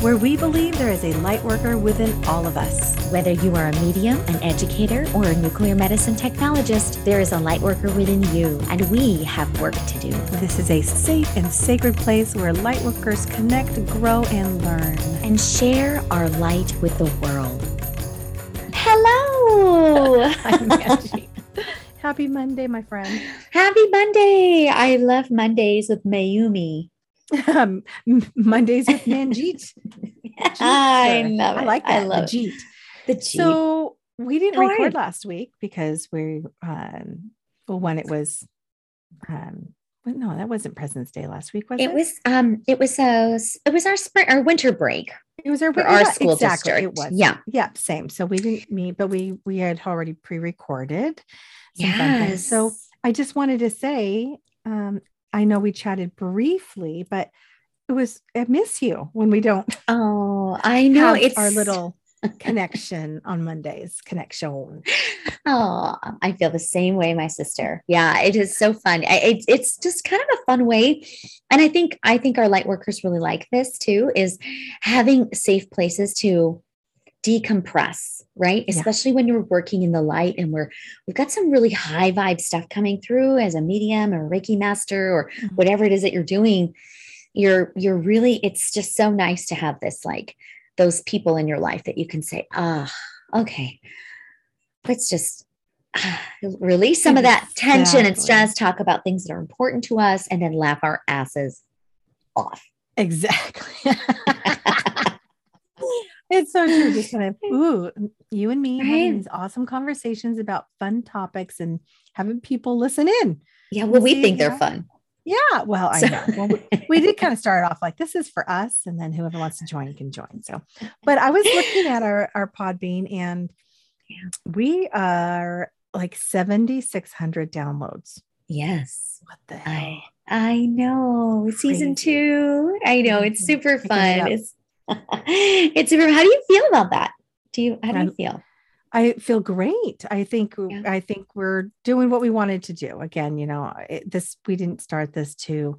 where we believe there is a lightworker within all of us. Whether you are a medium, an educator, or a nuclear medicine technologist, there is a lightworker within you, and we have work to do. This is a safe and sacred place where lightworkers connect, grow, and learn. And share our light with the world. Hello! I'm Angie. Happy Monday, my friend. Happy Monday! I love Mondays with Mayumi. Um, Mondays with Manjeet. I love it. I like that. I love the Jeet. the. So we didn't record last week because we, um, well, when it was, um, well, no, that wasn't President's Day last week, was it? it was um it was a it was our spring our winter break. It was our, for yeah, school exactly, district. It was. Yeah. Yeah. Same. So we didn't meet, but we we had already pre-recorded. things. So I just wanted to say, um, I know we chatted briefly, but it was I miss you when we don't Oh, I know it's our little connection on Mondays. Connection. Oh, I feel the same way, my sister. Yeah, it is so fun. I, it's it's just kind of a fun way, and I think I think our light workers really like this too. Is having safe places to decompress, right? Yeah. Especially when you're working in the light, and we're we've got some really high vibe stuff coming through as a medium or a Reiki master or Mhm. whatever it is that you're doing. You're you're really. It's just so nice to have this like those people in your life that you can say, ah, okay, let's just ah, release some of that tension and stress, talk about things that are important to us, and then laugh our asses off. Exactly. it's so true. Just kind of, ooh, you and me having these awesome conversations about fun topics and having people listen in. Yeah, well, we think they're fun. Yeah. Well, I So- know. Well, we, we did kind of start off like this is for us, and then whoever wants to join can join. So, but I was looking at our our Podbean, and we are like seventy six hundred downloads. yes, What the hell? I I know. Season two. I know it's Mhm. super fun. It's it's super. How do you feel about that? Do you how do you feel? I feel great. I think Yeah. I think we're doing what we wanted to do. Again, you know, it, this we didn't start this to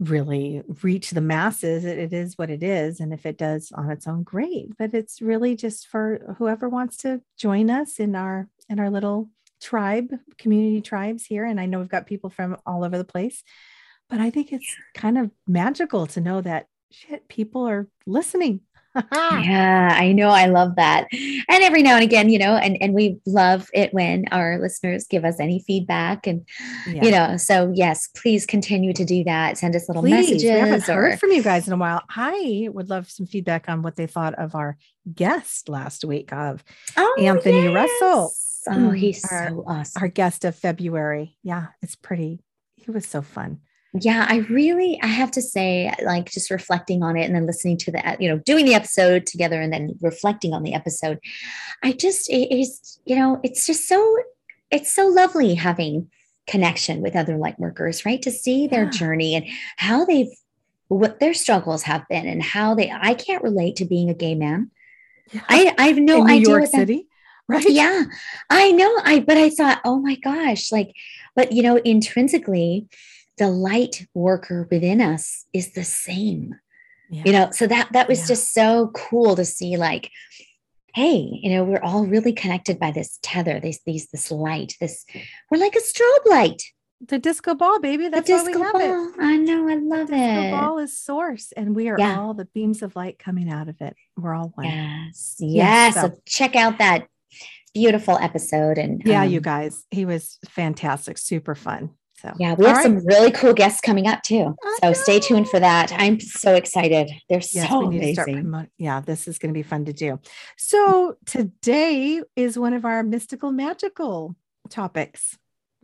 really reach the masses. It, it is what it is, and if it does on its own, great. But it's really just for whoever wants to join us in our in our little tribe, community tribes here. And I know we've got people from all over the place, but I think it's kind of magical to know that shit people are listening. Yeah, I know. I love that. And every now and again, you know, and, and we love it when our listeners give us any feedback. And, Yeah. you know, so yes, please continue to do that. Send us little Please, we haven't messages or heard from you guys in a while. I would love some feedback on what they thought of our guest last week of Oh, Anthony Russell. Oh, Mm, he's our- so awesome. our guest of February. Yeah, it's pretty. He was so fun. Yeah, I really, I have to say, like just reflecting on it and then listening to the, you know, doing the episode together and then reflecting on the episode. I just, it is, you know, it's just so, it's so lovely having connection with other light workers, right? To see their Yeah. journey and how they've, what their struggles have been and how they, I can't relate to being a gay man. I, I have no in New idea York what that- City, right? yeah i know i but i thought oh my gosh like but you know intrinsically the light worker within us is the same Yeah. you know so that that was Yeah. just so cool to see like hey you know we're all really connected by this tether this these this light this we're like a strobe light the disco ball, baby. The That's why we disco have it. ball. i know i love Disco it The ball is source, and we are Yeah. all the beams of light coming out of it. We're all one. yes Yeah, yes so- so check out that beautiful episode and Yeah, you um, guys. He was fantastic, super fun. So Yeah, we have right. some really cool guests coming up too. So stay tuned for that. I'm so excited. They're Yes, so we need to start amazing. Yeah, this is going to be fun to do. So today is one of our mystical, magical topics,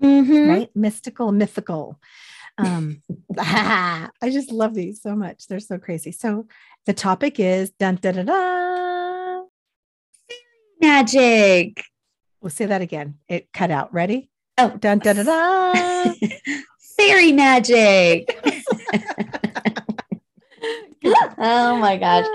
Mhm. right? Mystical, mythical. Um, I just love these so much. They're so crazy. So the topic is dun da da da. Magic. We'll say that again. It cut out. Ready? Oh, Dun da da da. fairy magic. Oh my gosh.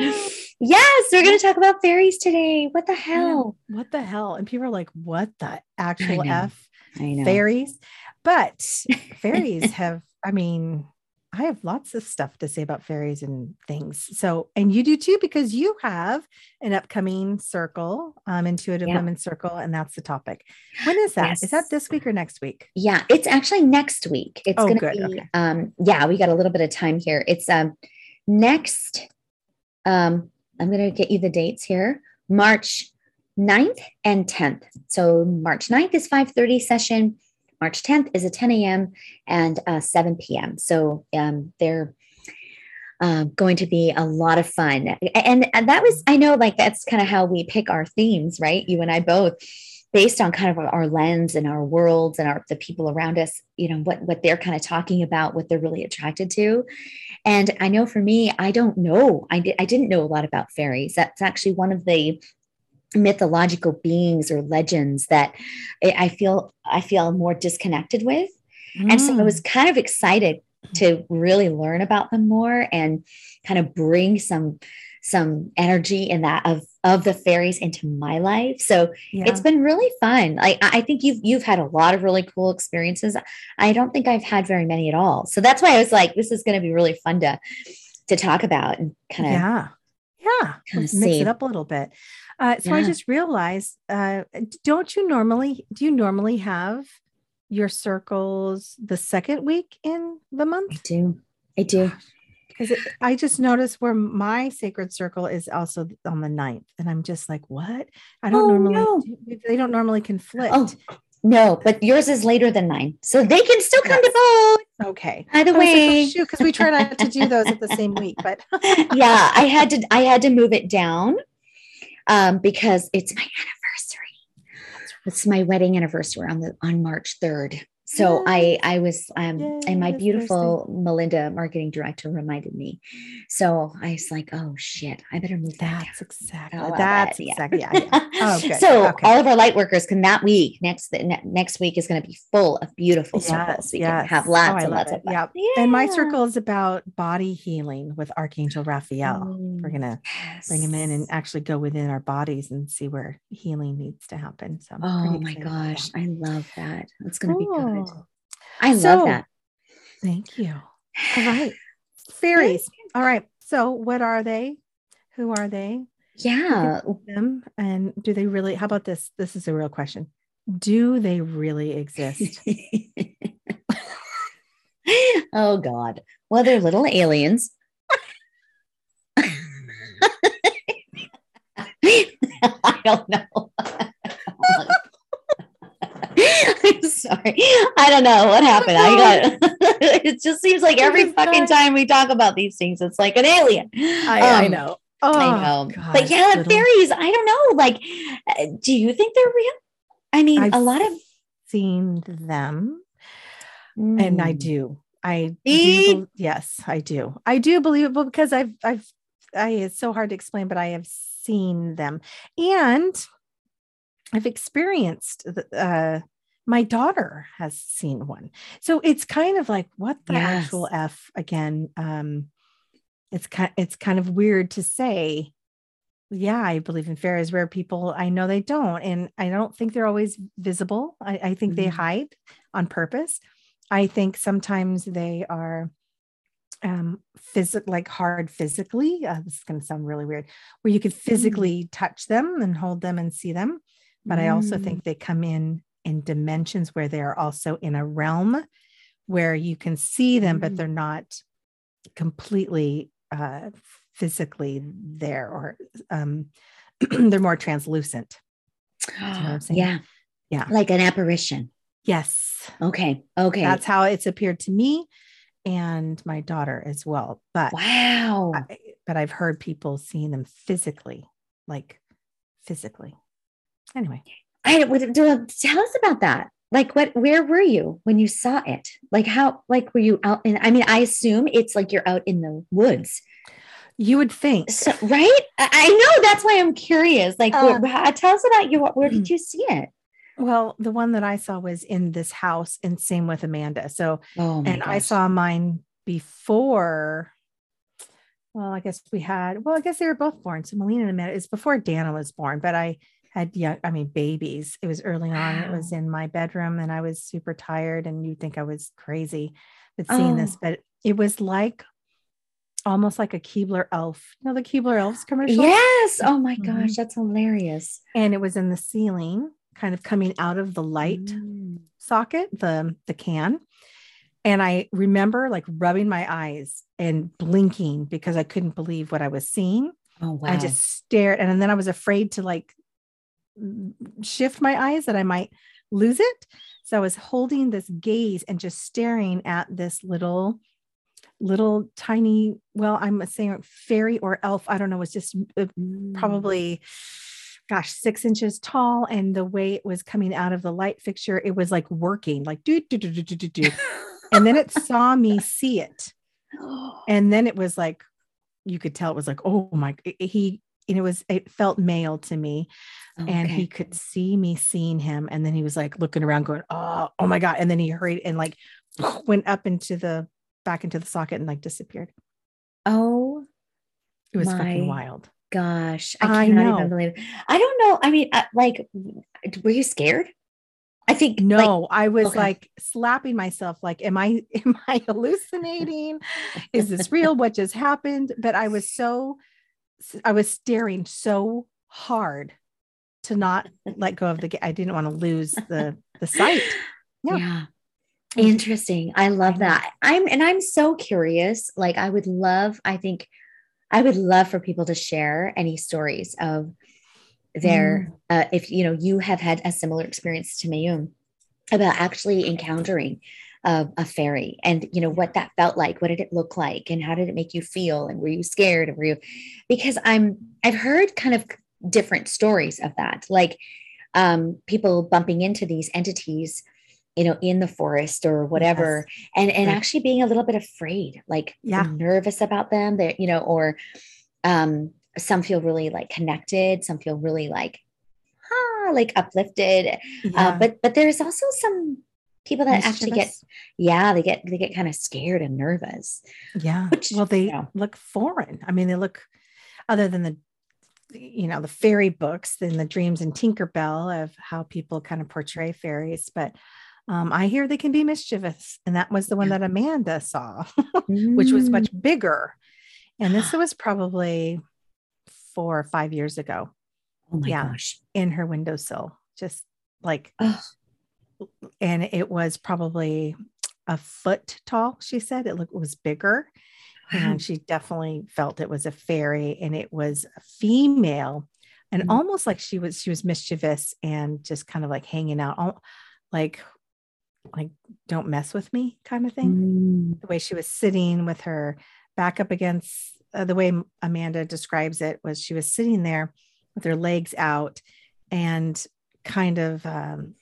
Yes, we're going to talk about fairies today. What the hell? What the hell? And people are like, what the actual know. F I know. fairies? But fairies have, I mean, I have lots of stuff to say about fairies and things. So, and you do too, because you have an upcoming circle, um, intuitive Yeah. women's circle, and that's the topic. When is that? Is Yes. that this week or next week? Yeah, it's actually next week. It's Oh, going to be Okay. um yeah, we got a little bit of time here. It's um next um I'm going to get you the dates here. March 9th and 10th. So March 9th is 5:30 session. March 10th is a 10 a.m. and uh, 7 p.m. So um they're um, going to be a lot of fun. And, and that was, I know, like that's kind of how we pick our themes, right? You and I both, based on kind of our, lens and our worlds and our the people around us. You know what what they're kind of talking about, what they're really attracted to. And I know for me, I don't know. I did I didn't know a lot about fairies. That's actually one of the mythological beings or legends that I feel I feel more disconnected with. And so I Mm. was kind of excited to really learn about them more and kind of bring some some energy in that of of the fairies into my life. So yeah. it's been really fun. Like I I think you've you've had a lot of really cool experiences. I don't think I've had very many at all. So that's why I was like, this is going to be really fun to to talk about and kind of yeah yeah kinda mix see. it up a little bit uh, so i just realized uh, don't you normally do you normally have your circles the second week in the month? I do. I do. because i just noticed where my sacred circle is also on the ninth, and i'm just like what i don't Oh, normally no. they don't normally conflict Oh, no, but yours is later than mine. So they can still come to both. okay By the like, oh, way, because we try not to do those at the same week but yeah, I had to I had to move it down um, because it's my anniversary. It's my wedding anniversary on the on March 3rd. So I I was um Yay, and my beautiful Melinda marketing director reminded me. So I was like, oh shit, I better move that down. that's exactly I love that's it, exactly yeah, yeah. Oh, good. So Okay. all of our light workers can that week next ne- next week is going to be full of beautiful circles. Yes, We can have yes. lots Oh, and lots it. of fun. Yep. And my circle is about body healing with Archangel Raphael. We're Mm, gonna bring him in and actually go within our bodies and see where healing needs to happen. So I'm Oh my gosh. I love that. It's going to be good. Cool. Oh. I So- love that. Thank you. All right. Fairies. All right. So what are they? Who are they? Yeah. Them and do they really how about this? This is a real question. Do they really exist? oh God. Well, they're little aliens. I don't know. I'm sorry. I don't know what happened. I got it just seems like every fucking time we talk about these things, it's like an alien. I, I Um, know. Oh, I know. gosh, but yeah, little- fairies, I don't know. Like, uh, do you think they're real? I mean, I've a lot of seen them. and I Mm. do. I See? do. Yes, I do. I do believe it because I've I've I it's so hard to explain, but I have seen them and I've experienced the uh my daughter has seen one. So it's kind of like what the actual F again. Um it's kind it's kind of weird to say. Yeah, I believe in fairies where people I know they don't. And I don't think they're always visible. I, I think they Mhm. hide on purpose. I think sometimes they are um physical like hard physically. Uh, this is going to sound really weird, where you could physically touch them and hold them and see them. But I also Mm. think they come in in dimensions where they are also in a realm where you can see them, but Mm. they're not completely uh physically there or um they're more translucent. know what I'm saying? yeah. Yeah. Like an apparition. Yes. Okay. Okay. That's how it's appeared to me and my daughter as well. But wow. I, but I've heard people seeing them physically, like physically. Anyway, I would tell us about that. Like what where were you when you saw it? Like how like were you out in I mean, I assume it's like you're out in the woods. you would think So right? I, know that's why I'm curious. Like Uh, tell us about you where did you see it? well, the one that I saw was in this house, and same with Amanda. So Oh and I saw mine before well, I guess we had, well, I guess they were both born. So Melina and Amanda is before Dana was born, but I had young, I mean, babies. It was early on. It was in my bedroom and I was super tired and you'd think I was crazy with seeing Oh. this, but it was like almost like a Keebler elf. You know, the Keebler elves commercial? Yes. Oh my Mhm. gosh, that's hilarious. And it was in the ceiling, kind of coming out of the light Mm. socket, the the can. And I remember like rubbing my eyes and blinking because I couldn't believe what I was seeing. Oh wow. I just stared and then I was afraid to like shift my eyes that I might lose it. So I was holding this gaze and just staring at this little little tiny well I'm saying fairy or elf I don't know it was just uh, probably gosh six inches tall. And the way it was coming out of the light fixture it was like working like do do do do do do do. And then it saw me see it. And then it was like you could tell it was like oh my he it was it felt male to me and he could see me seeing him and then he was like looking around going oh oh my god and then he hurried and like went up into the back into the socket and like disappeared Oh it was fucking wild gosh, I I cannot know. even believe. It. I don't know. I mean, uh, like, were you scared? I think like, no i was okay. like slapping myself like am i am i hallucinating is this real what just happened but i was so i was staring so hard to not let go of the i didn't want to lose the the sight Yeah. yeah. Interesting. I love that. I'm and I'm so curious. Like I would love, I think I would love for people to share any stories of their uh, if you know you have had a similar experience to Mayumi about actually encountering uh, a fairy and you know what that felt like what did it look like and how did it make you feel and were you scared and were you because i'm i've heard kind of different stories of that like um, people bumping into these entities you know in the forest or whatever and and Right. actually being a little bit afraid like Yeah. nervous about them that you know or um some feel really like connected some feel really like ah like uplifted yeah. uh, but but there's also some people that actually get yeah they get they get kind of scared and nervous yeah which, well they you know. look foreign i mean they look other than the you know the fairy books and the dreams and tinkerbell of how people kind of portray fairies but um, i hear they can be mischievous and that was the one Yeah. that amanda saw which was Mm. much bigger and this was probably four or five years ago oh my yeah. gosh in her windowsill just like Ugh. And it was probably a foot tall she said it looked it was bigger Wow. and she definitely felt it was a fairy and it was a female and Mhm. almost like she was she was mischievous and just kind of like hanging out al- like like don't mess with me kind of thing Mm. the way she was sitting with her back up against uh, the way amanda describes it was she was sitting there with her legs out and kind of um,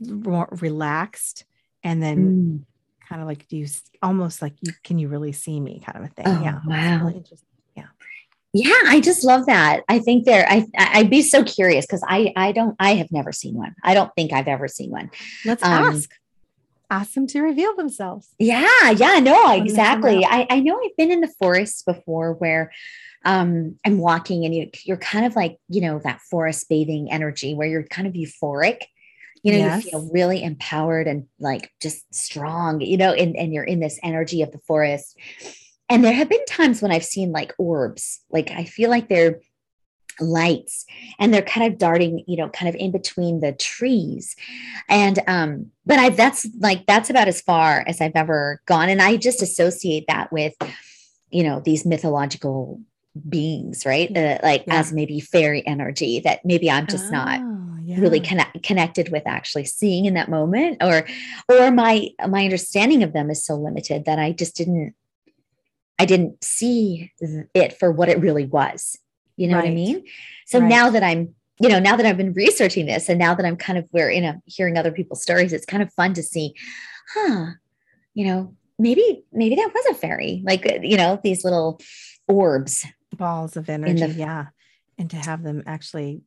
more relaxed and then Mm. kind of like do you almost like you can you really see me kind of a thing Oh, yeah wow. really interesting. yeah i just love that i think there i I- i'd be so curious because i i don't i have never seen one i don't think i've ever seen one let's Um, ask ask them to reveal themselves Yeah, yeah, no, exactly. I, I know I've been in the forest before where um I'm walking and you you're kind of like, you know, that forest bathing energy where you're kind of euphoric. You know, Yes. you feel really empowered and like just strong, you know, and, and you're in this energy of the forest. And there have been times when I've seen like orbs, like I feel like they're lights and they're kind of darting you know kind of in between the trees and um but i that's like that's about as far as i've ever gone and i just associate that with you know these mythological beings right? Uh, like Yeah. as maybe fairy energy that maybe i'm just not Oh, really connect, connected with actually seeing in that moment or or my my understanding of them is so limited that i just didn't i didn't see it for what it really was. You know what i mean? So Right. now that i'm you know now that i've been researching this and now that i'm kind of we're in a hearing other people's stories it's kind of fun to see huh you know maybe maybe that was a fairy. Like uh, you know these little orbs balls of energy the- yeah and to have them actually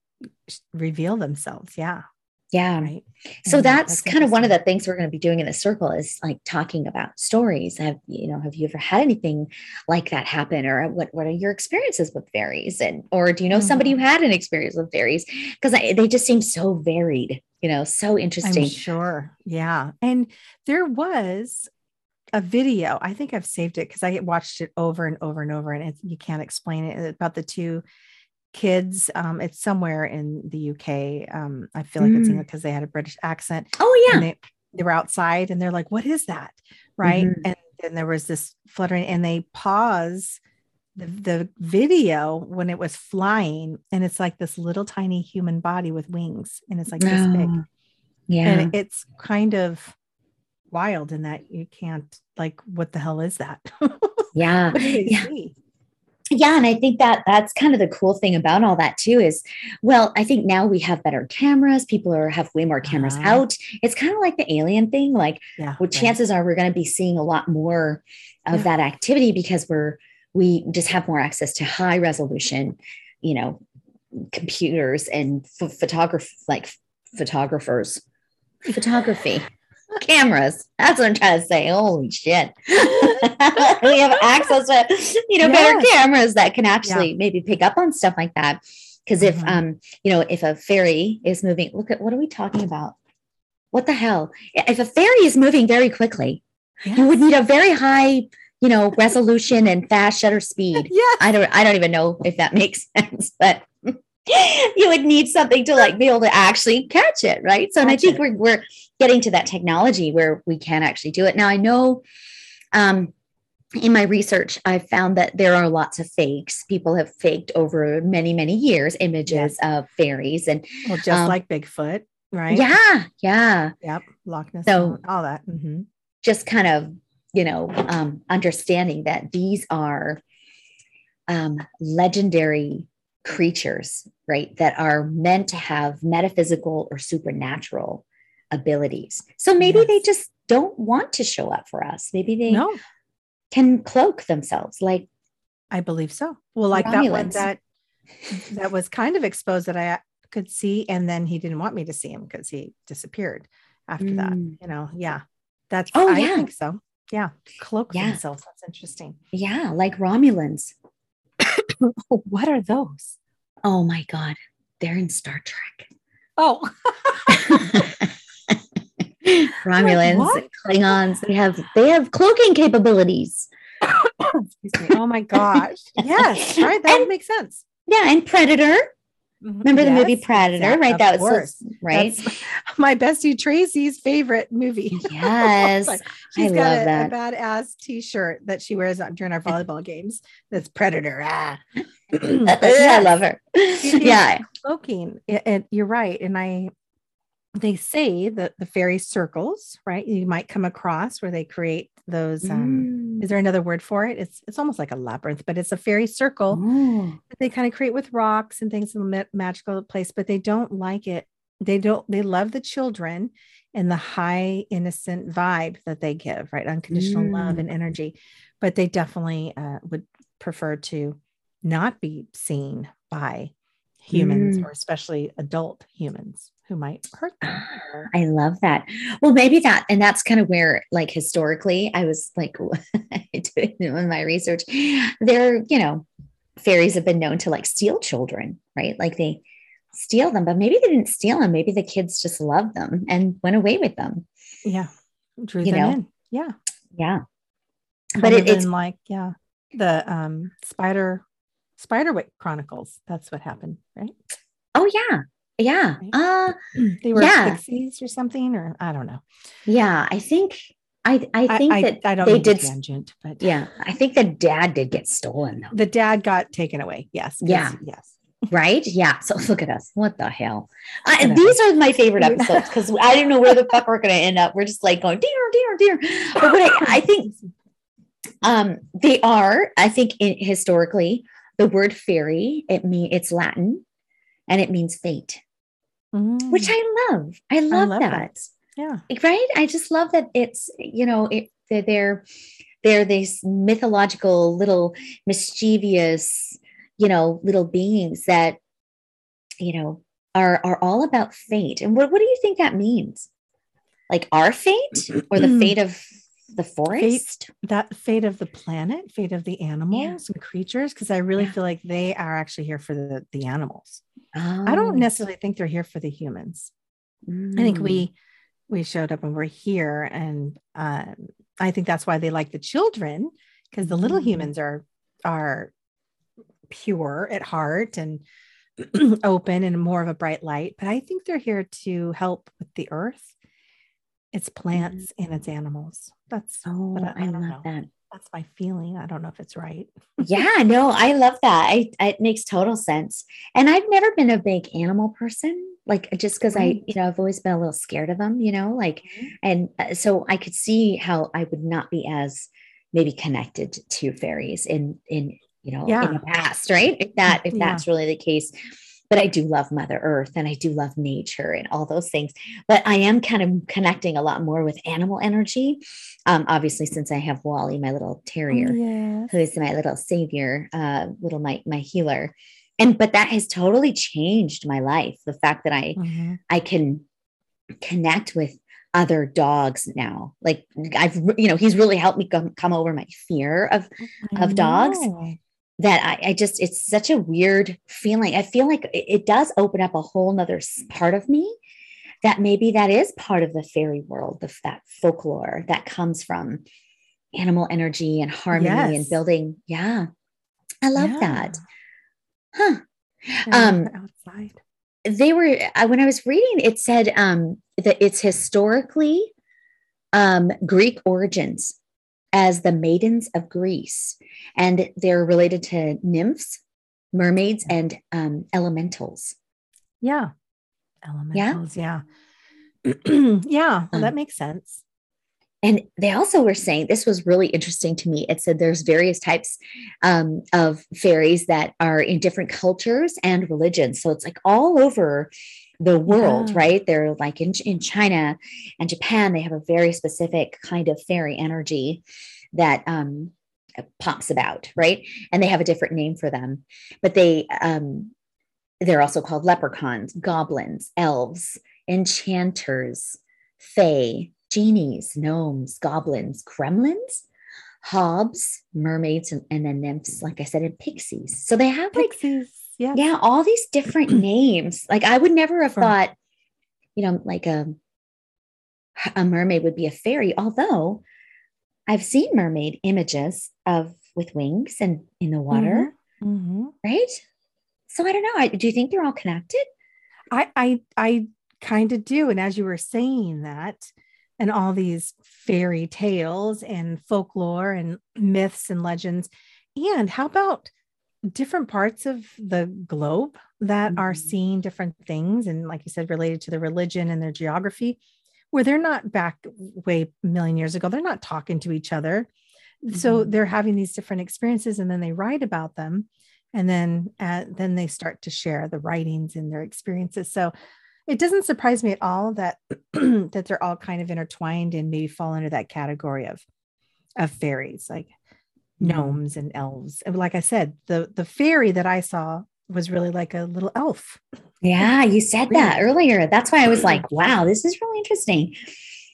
reveal themselves yeah Yeah. Right. So And that's, kind of one of the things we're going to be doing in the circle is like talking about stories. Have you know, have you ever had anything like that happen or what what are your experiences with fairies and or do you know somebody who Mhm. had an experience with fairies because they just seem so varied, you know, so interesting. I'm sure. Yeah. And there was a video. I think I've saved it because I watched it over and over and over, and it, you can't explain it about the two kids. Um, it's somewhere in the UK. Um, I feel like it's Mm. Mm. because they had a British accent. Oh yeah. they, they were outside and they're like, what is that? Right. Mhm. And then there was this fluttering, and they pause the, the video when it was flying, and it's like this little tiny human body with wings, and it's like this big Oh, yeah. and it's kind of wild in that you can't like what the hell is that yeah. what do they Yeah. see yeah and i think that that's kind of the cool thing about all that too is well i think now we have better cameras people are have way more cameras Uh-huh. out it's kind of like the alien thing like yeah well right. chances are we're going to be seeing a lot more of Yeah. that activity because we're we just have more access to high resolution you know computers and ph- photograph like photographers photography cameras. That's what i'm trying to say. Holy shit. We have access to you know better cameras that can actually maybe pick up on stuff like that. Because if Mhm. um you know if a fairy is moving look at what are we talking about? What the hell? If a fairy is moving very quickly you would need a very high you know resolution and fast shutter speed. Yeah. i don't i don't even know if that makes sense but you would need something to like be able to actually catch it right? So and i think it. we're, we're getting to that technology where we can actually do it. Now i know um in my research i found that there are lots of fakes. People have faked over many many years images of fairies and well just um, like bigfoot right? Yeah yeah. Yep loch ness So- all that Mhm. just kind of you know um, understanding that these are um, legendary creatures right that are meant to have metaphysical or supernatural abilities. So maybe they just don't want to show up for us. Maybe they no. can cloak themselves like i believe so. Well like that one that that was kind of exposed that i could see and then he didn't want me to see him because he disappeared after that Mm. you know yeah. That's Oh, i yeah. think so. Yeah cloak Yeah. themselves. That's interesting. Yeah like romulans. What are those? Oh my god they're in star trek Oh, romulans what? klingons they have they have cloaking capabilities excuse me. Oh my gosh. Yes, right. That would And- make sense. yeah and predator Mhm. Remember the movie Predator, right? That was course. right. That's my bestie Tracy's favorite movie. Yes, Like, I She's got love a, that. a badass T-shirt that she wears during our volleyball games. That's Predator. Ah. But I love her. yeah. It, it- you're right, and I. They say that the fairy circles, right? You might come across where they create those. Um, Mm. is there another word for it? It's it's almost like a labyrinth, but it's a fairy circle Oh, that they kind of create with rocks and things in a magical place, but they don't like it. They don't. They love the children and the high innocent vibe that they give, right? Unconditional love Mm. and energy, but they definitely uh, would prefer to not be seen by humans Mm. or especially adult humans who might hurt them. I love that. Well, maybe that, and that's kind of where, like, historically, I was like doing in my research. There, you know, fairies have been known to like steal children, right? Like they steal them, but maybe they didn't steal them. Maybe the kids just loved them and went away with them. yeah, drew You them know, in. Yeah, Yeah. But it- it's- like yeah, the um spider Spiderwick Chronicles. That's what happened, right? Oh yeah. Yeah. Right. Uh they were Yeah. pixies or something, or I don't know. yeah. I think I I think I, that I don't they to did tangent, but yeah. I think the dad did get stolen though. the dad got taken away. Yes. Yeah. Yes. Right? Yeah. So look at us. What the hell? I, these are my favorite episodes because I didn't know where the fuck we're gonna end up. We're just like going dear, dear, dear. But what I, I think um they are, I think in, historically, the word fairy, it mean it's Latin and it means fate, Mm, which I love. I love, love that. that. yeah. right i just love that it's you know it they're they're, they're these mythological little mischievous you know little beings that you know are are all about fate. And what, what do you think that means? Like our fate or the fate of the forest? Fate, that fate of the planet, fate of the animals yeah. and creatures, because I really yeah. feel like they are actually here for the, the animals. Oh. I don't oh. necessarily think they're here for the humans. Mm. I think we mm. we showed up and we're here, and um, I think that's why they like the children because the little mm. humans are are pure at heart and open and more of a bright light. But I think they're here to help with the earth, its plants, mm. and its animals. That's oh, I, I, I love know. that. That's my feeling. I don't know if it's right. yeah, no, I love that. I, it makes total sense. And I've never been a big animal person, like just because. I, you know, I've always been a little scared of them, you know, like, mm-hmm. and uh, so I could see how I would not be as maybe connected to fairies in in you know yeah. in the past right if that if that's really the case but I do love Mother Earth and I do love nature and all those things. But I am kind of connecting a lot more with animal energy. Um, obviously, since I have Wally, my little terrier, oh, yes. who is my little savior, uh, little my my healer. And but that has totally changed my life. The fact that I mm-hmm. I can connect with other dogs now. Like I've, you know, he's really helped me come, come over my fear of, of dogs that I, I, just, it's such a weird feeling. I feel like it, does open up a whole nother part of me that maybe that is part of the fairy world, the, that folklore that comes from animal energy and harmony yes. and building. Yeah. I love yeah. that. Huh. Um, outside they were when I was reading, it said um, that it's historically um, Greek origins as the maidens of Greece, and they're related to nymphs, mermaids, and um, elementals. Yeah, elementals. Yeah, yeah, yeah. Well, that um, makes sense. And they also were saying this was really interesting to me. It said there's various types um, of fairies that are in different cultures and religions. So it's like all over the world, yeah. right? They're like in, in China and Japan, they have a very specific kind of fairy energy that um, pops about, right? And they have a different name for them, but they um, they're also called leprechauns, goblins, elves, enchanters, fae, genies, gnomes, goblins, gremlins, hobs, mermaids, and, and then nymphs, like I said, and pixies. So they have like, pixies, yeah, yeah, all these different names. Like I would never have thought, you know, like a a mermaid would be a fairy, although I've seen mermaid images of with wings and in the water, mm-hmm. Mm-hmm. right? So I don't know. I, do you think they're all connected? I I I kind of do. And as you were saying that, and all these fairy tales and folklore and myths and legends. And how about different parts of the globe that mm-hmm. are seeing different things? And like you said, related to the religion and their geography, where they're not back way a million years ago, they're not talking to each other. Mm-hmm. So they're having these different experiences and then they write about them. And then, uh, then they start to share the writings and their experiences. So it doesn't surprise me at all that that they're all kind of intertwined and maybe fall under that category of of fairies like. Gnomes and elves and like i said the the fairy that i saw was really like a little elf yeah you said that earlier that's why i was like wow this is really interesting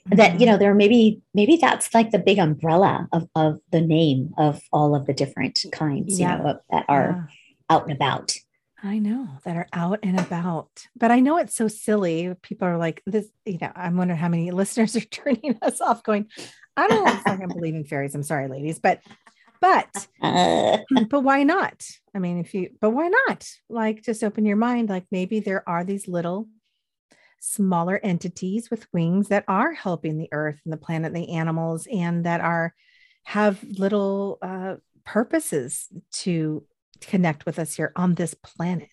that you know mm-hmm. there maybe maybe that's like the big umbrella of, of the name of all of the different kinds yeah. you know that are yeah. out and about I know that are out and about, but I know it's so silly. People are like, this, you know, I'm wondering how many listeners are turning us off going, I don't fucking believe in fairies. I'm sorry, ladies, but, but, but why not? I mean, if you, but why not? Like, just open your mind. Like, maybe there are these little smaller entities with wings that are helping the earth and the planet, the animals, and that are, have little uh, purposes to connect with us here on this planet.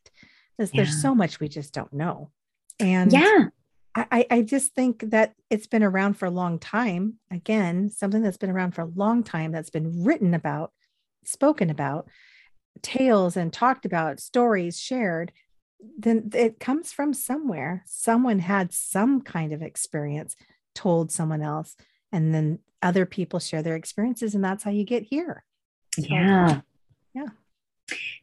because yeah. there's so much we just don't know. And yeah, I, I just think that it's been around for a long time. Again, something that's been around for a long time that's been written about, spoken about, tales and talked about, stories shared. Then it comes from somewhere. Someone had some kind of experience, told someone else, and then other people share their experiences, and that's how you get here. So, yeah.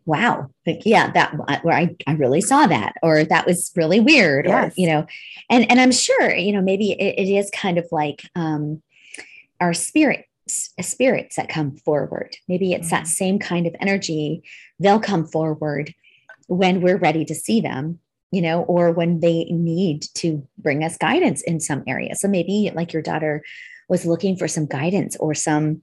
Wow like yeah that where I, I really saw that or that was really weird yes. or you know and and i'm sure you know maybe it, it is kind of like um our spirits spirits that come forward maybe it's mm-hmm. that same kind of energy they'll come forward when we're ready to see them you know or when they need to bring us guidance in some area so maybe like your daughter was looking for some guidance or some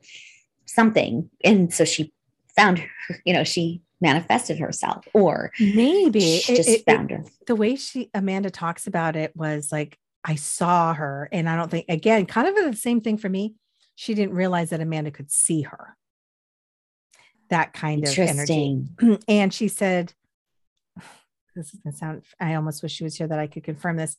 something and so she found her, you know she manifested herself or maybe. just it, found it, her. the way she amanda talks about it was like i saw her and i don't think again kind of the same thing for me. She didn't realize that amanda could see her. That kind of energy. And she said this is gonna sound i almost wish she was here that i could confirm this.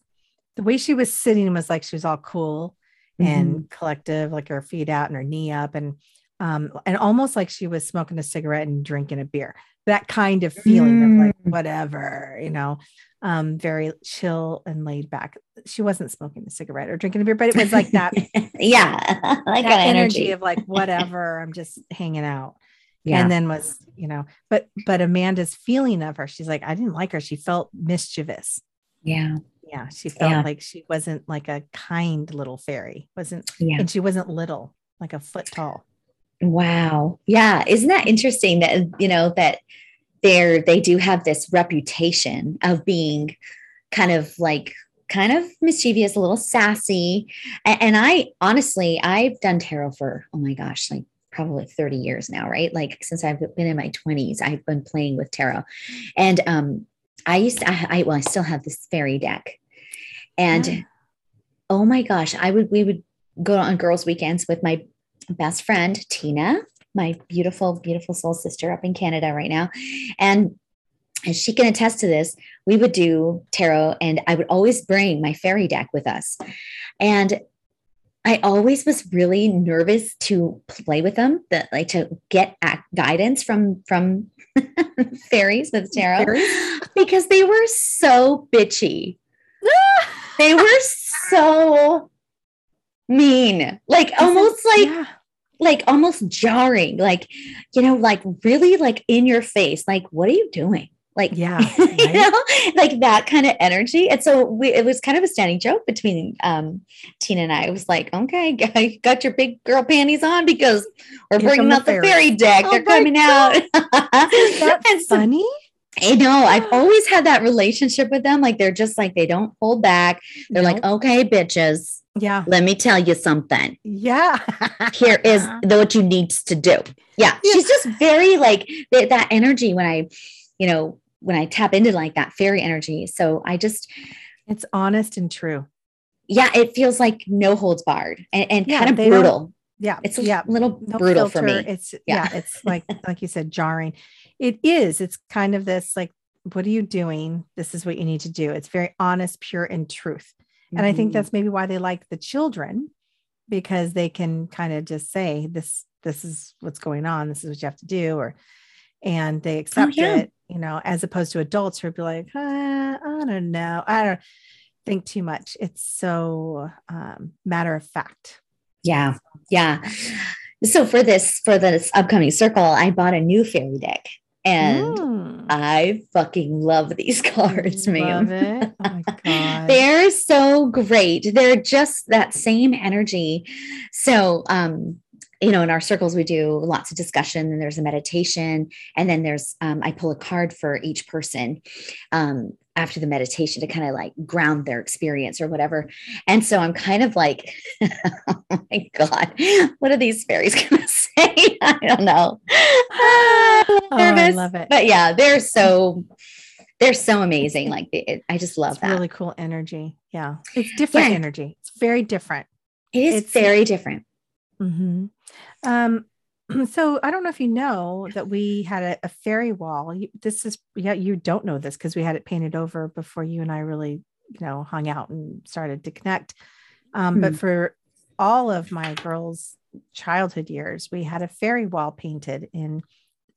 The way she was sitting was like she was all cool mm-hmm. and collective like her feet out and her knee up and um, and almost like she was smoking a cigarette and drinking a beer. That kind of feeling mm. of like mm. whatever, you know, um, very chill and laid back. She wasn't smoking a cigarette or drinking a beer, but it was like that. yeah, like that energy. energy of like whatever. I'm just hanging out. Yeah. And then was, you know, but but Amanda's feeling of her, she's like, I didn't like her. She felt mischievous. Yeah. Yeah. She felt yeah. like she wasn't like a kind little fairy, wasn't, yeah. and she wasn't little, like a foot tall. Wow. Yeah. Isn't that interesting that, you know, that they're, they do have this reputation of being kind of like, kind of mischievous, a little sassy. And, and I honestly, I've done tarot for, oh my gosh, like probably 30 years now, right? Like since I've been in my 20s, I've been playing with tarot. And um, I used to, I, I well, I still have this fairy deck. And yeah. oh my gosh, I would, we would go on girls' weekends with my best friend, Tina, my beautiful, beautiful soul sister up in Canada right now. And and she can attest to this. We would do tarot, and I would always bring my fairy deck with us. And I always was really nervous to play with them, that like to get guidance from from fairies with tarot fairies? because they were so bitchy. they were so mean, like almost like yeah. like almost jarring, like you know, like really like in your face, like what are you doing? Like yeah, right? you know, like that kind of energy. And so we it was kind of a standing joke between um Tina and I. It was like, okay, I got your big girl panties on because we're Here bringing out the fairy, fairy deck. Oh They're coming God. out. That's funny. I know I've always had that relationship with them. Like they're just like they don't hold back. They're nope. like, okay, bitches, yeah. Let me tell you something. Yeah. Here is the, what you need to do. Yeah. yeah. She's just very like th- that energy when I, you know, when I tap into like that fairy energy. So I just, it's honest and true. Yeah. It feels like no holds barred and, and yeah, kind of brutal. Yeah. It's a yeah. little no brutal filter. for me. It's yeah. yeah it's like, like you said, jarring. It is. It's kind of this like, what are you doing? This is what you need to do. It's very honest, pure, and truth. And mm-hmm. I think mm-hmm. that's maybe why they like the children because they can kind of just say this this is what's going on, this is what you have to do or and they oh, accept oh, yeah. it, you know, as opposed to adults who would be like, uh, I don't know. I don't think too much. It's so um, matter of fact. Yeah. Yeah. So for this for this upcoming circle, I bought a new fairy deck and mm. I fucking love these cards, man. Love oh my God. They're so great. They're just that same energy. So, um, you know, in our circles, we do lots of discussion and there's a meditation. And then there's, um, I pull a card for each person. Um, after the meditation to kind of like ground their experience or whatever. And so I'm kind of like, oh my God, what are these fairies going to say? I don't know. oh, I love it. But yeah, they're so, they're so amazing. Like it, I just love it's that. Really cool energy. Yeah. It's different yeah. energy. It's very different. It is it's, very different. Mm-hmm. Um, so I don't know if you know that we had a, a fairy wall. You, this is yeah, you don't know this because we had it painted over before you and I really, you know, hung out and started to connect. Um, mm But hmm. for all of my girls' childhood years, we had a fairy wall painted in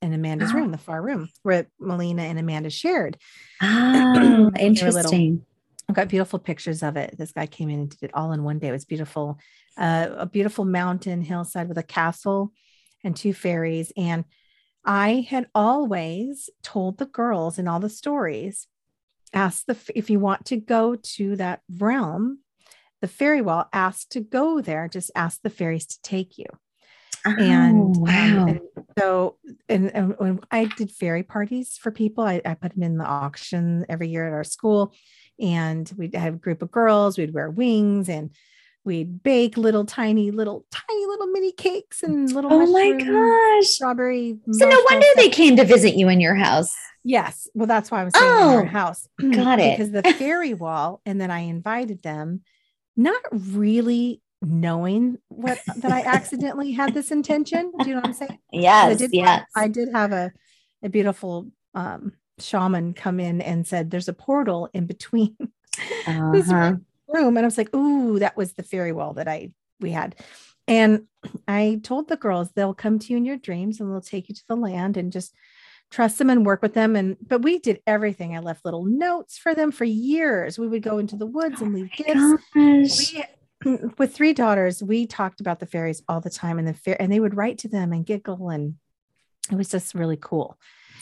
in Amanda's room, the far room where Melina and Amanda shared. Oh, interesting. I've got beautiful pictures of it. This guy came in and did it all in one day. It was beautiful. Uh, a beautiful mountain hillside with a castle and two fairies. And I had always told the girls in all the stories, ask the if you want to go to that realm, the fairy wall, ask to go there. Just ask the fairies to take you. Oh, and, um, wow. and so and, and when I did fairy parties for people, I, I put them in the auction every year at our school, and we'd have a group of girls. We'd wear wings and we'd bake little tiny little tiny little mini cakes and little oh my gosh. strawberry So no wonder marshmallow they came to visit you in your house. Yes. Well, that's why I was saying in our Oh, house. got it. Because the fairy wall, and then I invited them, not really knowing what that I accidentally had this intention. Do you know what I'm saying? I Yes, did yes. I did have a, a beautiful um shaman come in and said there's a portal in between this Uh-huh. room. And I was like, ooh, that was the fairy wall that I we had. And I told the girls they'll come to you in your dreams and they'll take you to the land and just trust them and work with them. And but we did everything. I left little notes for them for years. We would go into the woods and leave gifts. Gosh. We with three daughters, we talked about the fairies all the time and the fair and they would write to them and giggle and it was just really cool.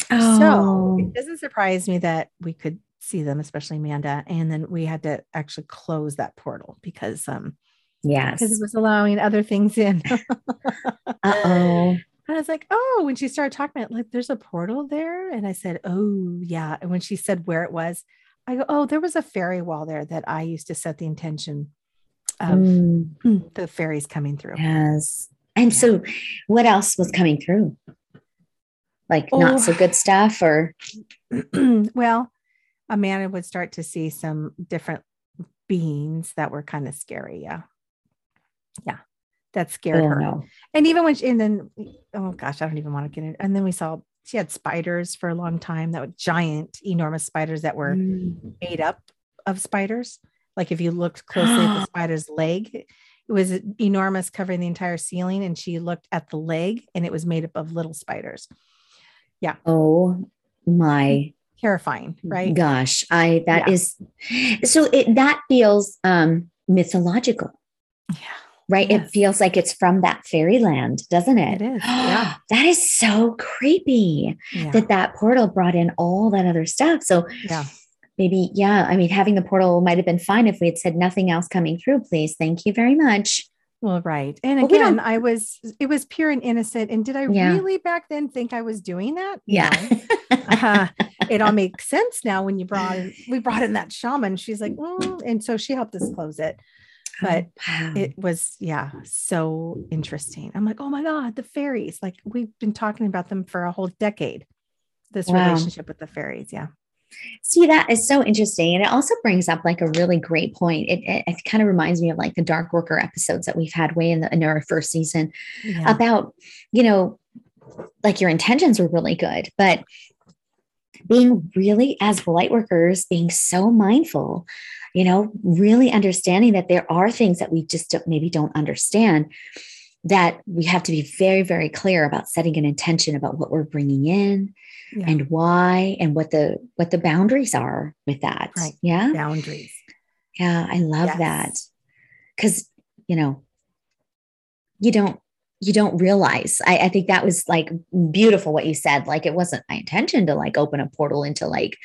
So Oh, it doesn't surprise me that we could see them, especially Amanda. And then we had to actually close that portal because um yes. because it was allowing other things in. Uh-oh. And I was like, oh, when she started talking about like there's a portal there. And I said, Oh, yeah. And when she said where it was, I go, Oh, there was a fairy wall there that I used to set the intention of Mm, the fairies coming through. yes. And so what else was coming through? Like Oh. not so good stuff or well, Amanda would start to see some different beings that were kind of scary. Yeah. Yeah. That scared oh her. no. And even when she, and then, oh gosh, I don't even want to get in. And then we saw she had spiders for a long time that were giant, enormous spiders that were Mm. made up of spiders. Like if you looked closely at the spider's leg, it was enormous, covering the entire ceiling. And she looked at the leg and it was made up of little spiders. Yeah. Oh my Terrifying, right? gosh. I that Yeah. is so it that feels um mythological, Yeah. Right? It feels like it's from that fairyland, doesn't it? It is, yeah. that is so creepy Yeah. that that portal brought in all that other stuff. So yeah. maybe, yeah, I mean, having the portal might have been fine if we had said nothing else coming through, please. Thank you very much. Well, right. And But we again, I was, it was pure and innocent. And did I Yeah. really back then think I was doing that? Yeah. No. Uh, it all makes sense now when you brought in, we brought in that shaman. She's like, "Mm," and so she helped us close it. But. Oh, it was, yeah, so interesting. I'm like, oh my God, the fairies. Like we've been talking about them for a whole decade. This Wow. relationship with the fairies. Yeah. See, that is so interesting. And it also brings up like a really great point. It, it, it kind of reminds me of like the Dark Worker episodes that we've had way in, the, in our first season Yeah. about, you know, like your intentions were really good, but being really, as light workers, being so mindful, you know, really understanding that there are things that we just don't, maybe don't understand that we have to be very, very clear about setting an intention about what we're bringing in yeah. and why and what the what the boundaries are with that Right. yeah boundaries. yeah i love Yes. that because you know you don't you don't realize I, I think that was like beautiful what you said like it wasn't my intention to like open a portal into like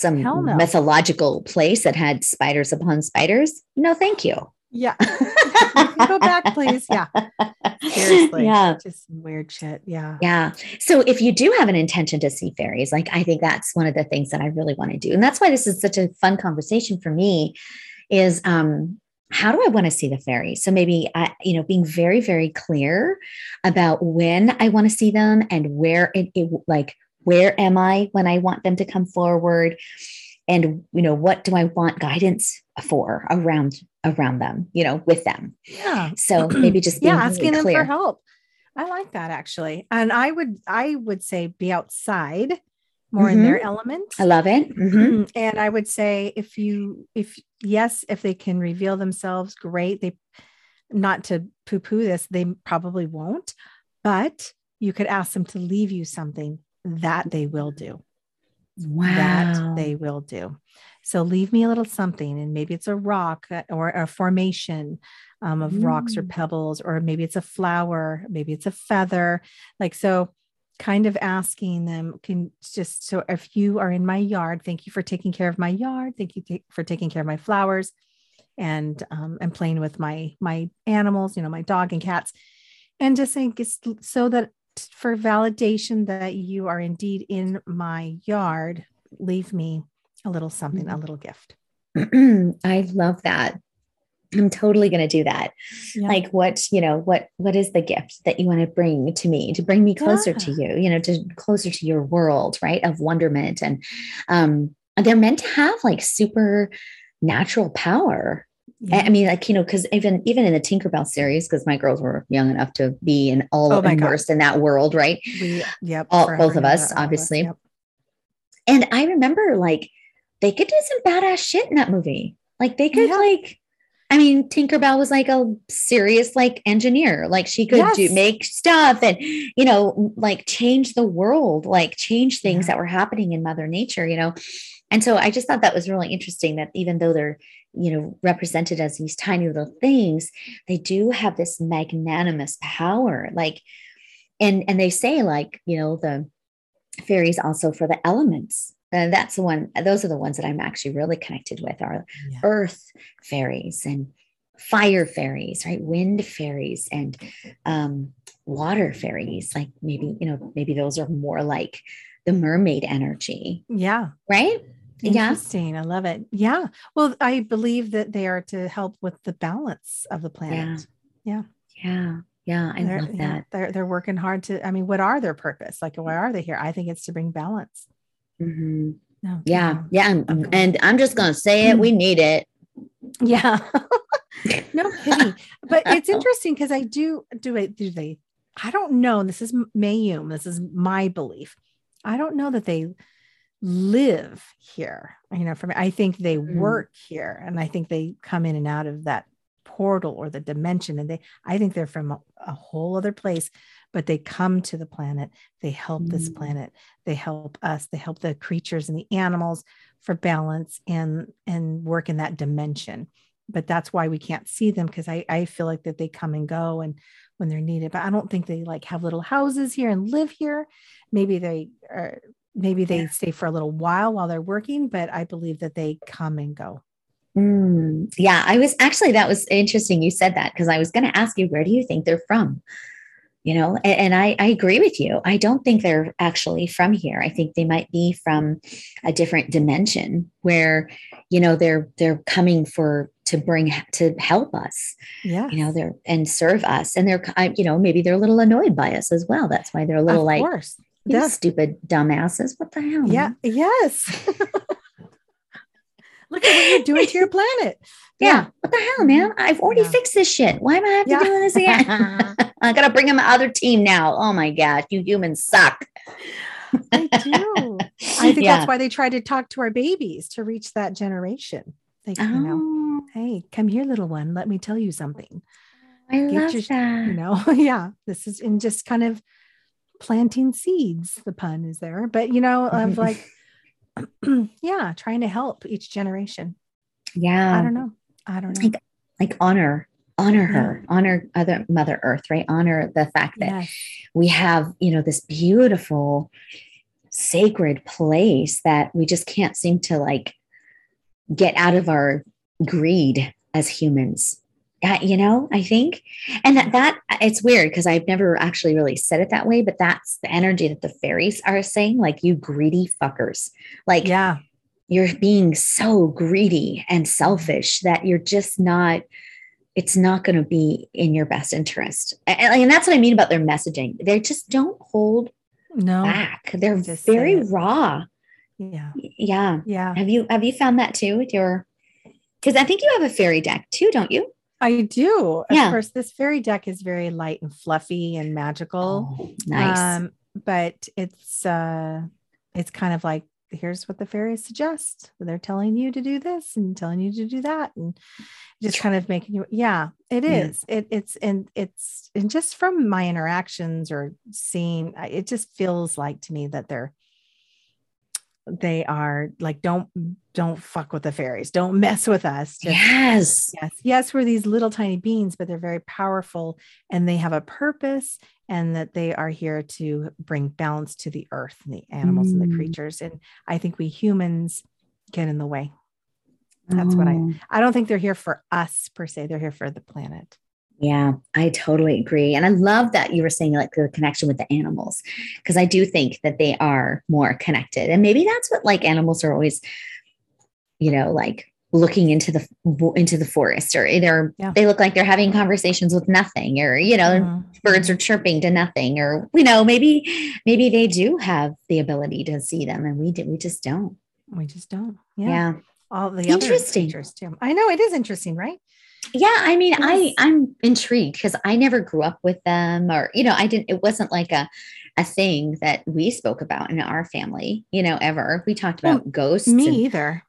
some no. mythological place that had spiders upon spiders no thank you Yeah. Go back, please. Yeah. Seriously. yeah Just some weird shit. Yeah. Yeah. So if you do have an intention to see fairies, like I think that's one of the things that I really want to do. And that's why this is such a fun conversation for me is um how do I want to see the fairies? So maybe I, you know, being very, very clear about when I want to see them and where it, it like where am I when I want them to come forward? And you know, what do I want guidance for around around them, you know, with them. Yeah. So maybe just yeah. really Asking them for help. I like that actually. And I would, I would say be outside more in their element. I love it. Mhm. and I would say if you, if yes, if they can reveal themselves, great. They, not to poo poo this, they probably won't, but you could ask them to leave you something that they will do. Wow. that they will do. So leave me a little something, and maybe it's a rock uh, or a formation um, of rocks or Mm. pebbles, or maybe it's a flower, maybe it's a feather. Like so, kind of asking them can just so if you are in my yard thank you for taking care of my yard thank you t- for taking care of my flowers and um, and playing with my my animals you know my dog and cats and just saying it's so that for validation that you are indeed in my yard leave me a little something a mm-hmm. little gift i love that I'm totally going to do that. Yeah. Like what, you know, what what is the gift that you want to bring to me to bring me closer yeah. to you, you know, to closer to your world, right? Of wonderment and um they're meant to have like super natural power. I mean, like, you know, because even even in the Tinkerbell series, because my girls were young enough to be in all oh immersed God. in that world, right? We, yep. All, both of us, obviously. Us, yep. And I remember like they could do some badass shit in that movie. Like they could yeah. like I mean, Tinkerbell was like a serious like engineer. Like she could yes. do make stuff and you know, like change the world, like change things yeah. that were happening in Mother Nature, you know. And so I just thought that was really interesting that even though they're, you know, represented as these tiny little things, they do have this magnanimous power. Like, and and they say, like, you know, the fairies also for the elements and that's the one those are the ones that i'm actually really connected with are yeah. earth fairies and fire fairies right wind fairies and um, water fairies like maybe you know maybe those are more like the mermaid energy yeah right Interesting. Yeah. I love it. Yeah. Well, I believe that they are to help with the balance of the planet. Yeah. Yeah. Yeah. Yeah. I they're, love that. Yeah, they're they're working hard to, I mean, what are their purpose? Like why are they here? I think it's to bring balance. Mm-hmm. No, yeah, no. yeah, and, and I'm just gonna say it. We need it. Yeah, no kidding. But it's interesting because I do do it. Do they? I don't know. This is Mayumi. This is my belief. I don't know that they live here. You know, for me, I think they mm. work here, and I think they come in and out of that portal or the dimension, and they. I think they're from a, a whole other place but they come to the planet they help mm. this planet they help us they help the creatures and the animals for balance and and work in that dimension but that's why we can't see them because I, I feel like that they come and go and when they're needed but i don't think they like have little houses here and live here maybe they are maybe they yeah. stay for a little while while they're working but i believe that they come and go mm, yeah i was actually that was interesting you said that because i was going to ask you where do you think they're from you know and, and I, I agree with you i don't think they're actually from here i think they might be from a different dimension where you know they're they're coming for to bring to help us yeah you know they're and serve us and they're you know maybe they're a little annoyed by us as well that's why they're a little of like course. You stupid dumbasses what the hell yeah yes look at what you're doing to your planet yeah. yeah. What the hell, man? I've already yeah. fixed this shit. Why am I have to do this again? I gotta bring in my other team now. Oh my gosh, you humans suck. I do. I think that's why they try to talk to our babies to reach that generation. They, oh. you know, hey, come here, little one. Let me tell you something. I Get love your, that. You know, yeah. This is in just kind of planting seeds. The pun is there, but you know, of like, yeah, trying to help each generation. Yeah. I don't know. I don't know. Like, like honor, honor her, yeah. honor other Mother Earth, right? Honor the fact that yes. we have, you know, this beautiful, sacred place that we just can't seem to like get out of our greed as humans. You know, I think, and that that it's weird because I've never actually really said it that way, but that's the energy that the fairies are saying, like you greedy fuckers, like yeah, you're being so greedy and selfish that you're just not it's not going to be in your best interest. And, and, that's what i mean about their messaging. They just don't hold no. back. They're very raw. Yeah. Yeah. Yeah. Have you have you found that too with your because i think you have a fairy deck too don't you I do. Of course, this fairy deck is very light and fluffy and magical. Oh, nice. Um, but it's uh it's kind of like here's what the fairies suggest. They're telling you to do this and telling you to do that. And just kind of making you, yeah, it is. Yeah. It, it's, and it's, and just from my interactions or seeing, it just feels like to me that they're, they are like don't don't fuck with the fairies don't mess with us Just, yes yes yes we're these little tiny beings but they're very powerful and they have a purpose and that they are here to bring balance to the earth and the animals mm. and the mm. creatures. And I think we humans get in the way. That's oh. what I oh. I don't think they're here for us per se. They're here for the planet. Yeah, I totally agree. And I love that you were saying like the connection with the animals, because I do think that they are more connected. And maybe that's what like animals are always, you know, like looking into the into the forest or either yeah. they look like they're having conversations with nothing or you know mm-hmm. birds are chirping to nothing or you know maybe maybe they do have the ability to see them and we do we just don't we just don't yeah, yeah. all the interesting. too i know it is interesting right yeah i mean yes. i i'm intrigued because i never grew up with them or you know i didn't it wasn't like a a thing that we spoke about in our family you know ever. We talked about well, ghosts me and, either.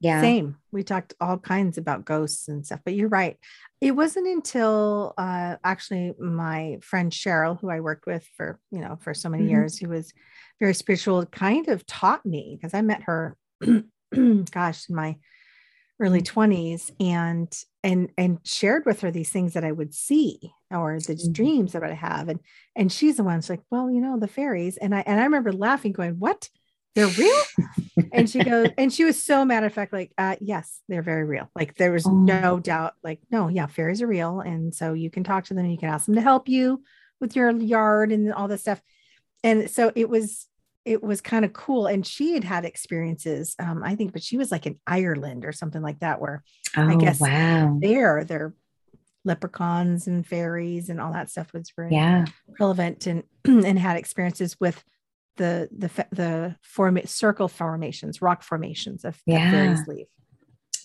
Yeah. Same. We talked all kinds about ghosts and stuff but you're right. It wasn't until uh, actually my friend cheryl who i worked with for you know for so many mm-hmm. years who was very spiritual kind of taught me because i met her gosh in my early 20s mm. and and and shared with her these things that I would see or the mm-hmm. dreams that I would have and and she's the one who's like well you know the fairies and I and I remember laughing going what they're real and she goes and she was so matter of fact like uh yes they're very real like there was oh. no doubt like no yeah fairies are real and so you can talk to them you can ask them to help you with your yard and all this stuff and so it was it was kind of cool. And she had had experiences, um, I think, but she was like in Ireland or something like that, where oh, I guess wow. there, they're leprechauns and fairies and all that stuff was very yeah. relevant and and had experiences with the the the form circle formations, rock formations of yeah. fairies leave.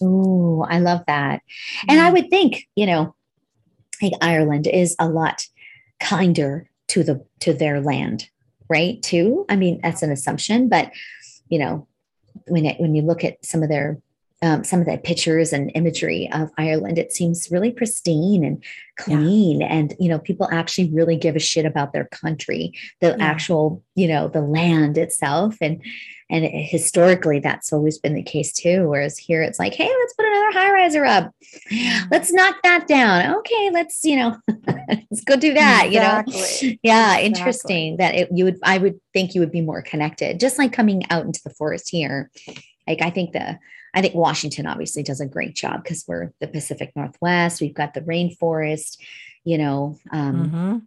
Oh, I love that. And I would think, you know, like Ireland is a lot kinder to the to their land right too. I mean that's an assumption but you know when it, when you look at some of their um, some of the pictures and imagery of Ireland, it seems really pristine and clean. Yeah. And, you know, people actually really give a shit about their country, the yeah. actual, you know, the land itself. And, and historically, that's always been the case too. Whereas here it's like, hey, let's put another high riser up. Yeah. Let's knock that down. Okay, let's, you know, let's go do that, exactly. you know? Yeah, exactly. interesting that it, you would, I would think you would be more connected, just like coming out into the forest here. Like, I think the, I think Washington obviously does a great job because we're the Pacific Northwest. We've got the rainforest, you know, um,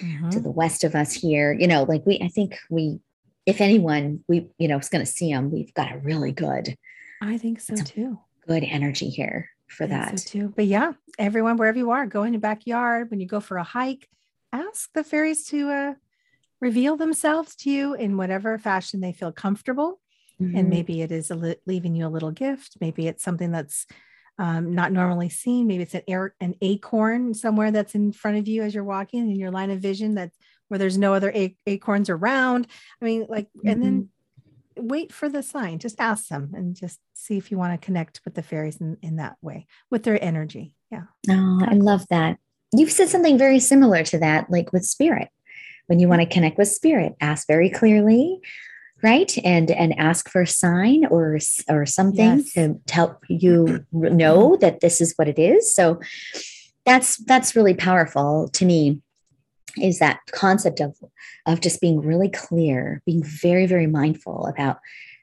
mm-hmm. Mm-hmm. to the west of us here. You know, like we, I think we, if anyone, we, you know, is going to see them, we've got a really good. I think so too. Good energy here for that so too. But yeah, everyone, wherever you are, go in your backyard when you go for a hike, ask the fairies to uh, reveal themselves to you in whatever fashion they feel comfortable Mm-hmm. And maybe it is li- leaving you a little gift. Maybe it's something that's um, not normally seen. Maybe it's an, air, an acorn somewhere that's in front of you as you're walking in your line of vision that's where there's no other a- acorns around. I mean, like, mm-hmm. and then mm-hmm. wait for the sign. Just ask them and just see if you want to connect with the fairies in, in that way with their energy. Yeah. Oh, I love that. You've said something very similar to that, like with spirit. When you want to connect with spirit, ask very clearly right? And and ask for a sign or or something yes. to, help you know mm-hmm. that this is what it is. So that's that's really powerful to me is that concept of of just being really clear being very very mindful about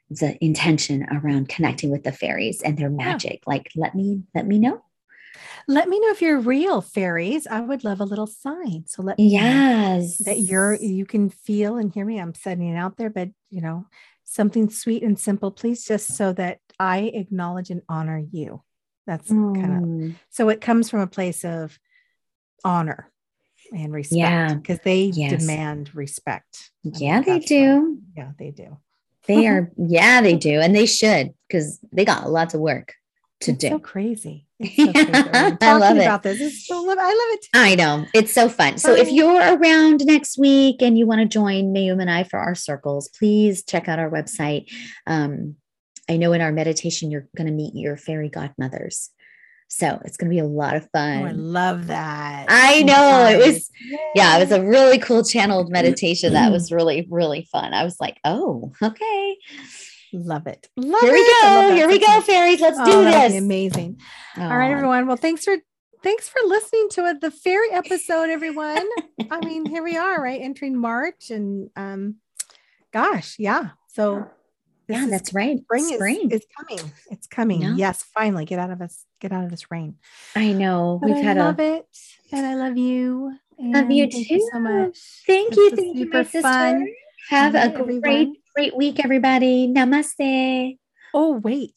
the intention around connecting with the fairies and their magic. Yeah. like let me let me know let me know if you're real fairies. I would love a little sign. So let me yes that you're you can feel and hear me. I'm setting it out there, but you know, something sweet and simple, please, just so that I acknowledge and honor you. That's mm. kind of mm. so it comes from a place of honor and respect yeah. because they yes. demand respect. Yeah, they do. Yeah, they do. They are, yeah, they do. And they should because they got lots of work to it's do. So crazy. So I love about it. This is so I love it. I know it's so fun. So if you're around next week and you want to join Mayumi and I for our circles, please check out our website. Um, I know in our meditation you're going to meet your fairy godmothers. So it's going to be a lot of fun. Oh, I love that. I know it was, Yay. yeah, it was a really cool channeled meditation that was really, really fun. I was like, oh, okay. Love it. Love Here it. we go. Here we go, fairies. Let's oh, do this. Amazing. All right, everyone. Well, thanks for thanks for listening to it, the fairy episode, everyone. I mean, here we are, right? Entering March, and um, gosh, yeah. So yeah, that's right. spring, Spring. Is, is coming. It's coming. Yes, finally, get out of us, get out of this rain. I know. But We've I had love a it, and I love you. Love you and thank you so much. thank This you. Thank you, my sister. fun. Have All a great everyone. Great, week, everybody. Namaste. Oh wait,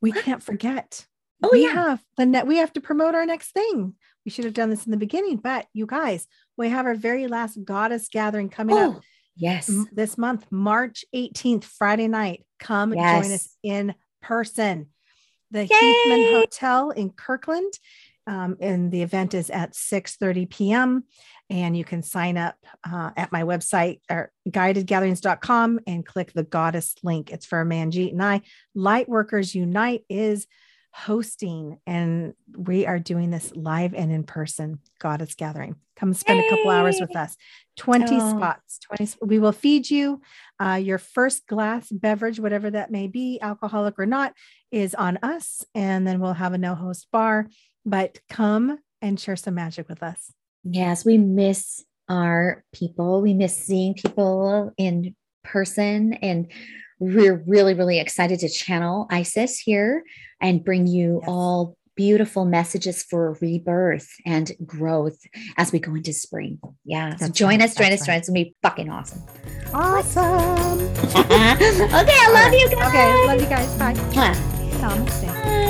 we What? can't forget. Oh, we yeah. have the net. We have to promote our next thing. We should have done this in the beginning, but you guys, we have our very last goddess gathering coming up Oh, yes. m- this month, March 18th, Friday night. Come join us in person. The Yay! Heathman Hotel in Kirkland. Um, and the event is at 6.30 p.m. And you can sign up uh, at my website or guidedgatherings.com and click the goddess link. It's for Manjeet and I. Lightworkers Unite is hosting, and we are doing this live and in person goddess gathering. Come spend a couple hours with us. 20 Oh. spots 20 we will feed you uh, your first glass beverage whatever that may be alcoholic or not is on us and then we'll have a no host bar but come and share some magic with us Yes, we miss our people. We miss seeing people in person. And we're really, really excited to channel Isis here and bring you Yes. all beautiful messages for rebirth and growth as we go into spring. Yeah. So join right, us, join that's us, join us. It's going to be fucking awesome. awesome okay. I love you guys. okay love you guys bye namaste Bye.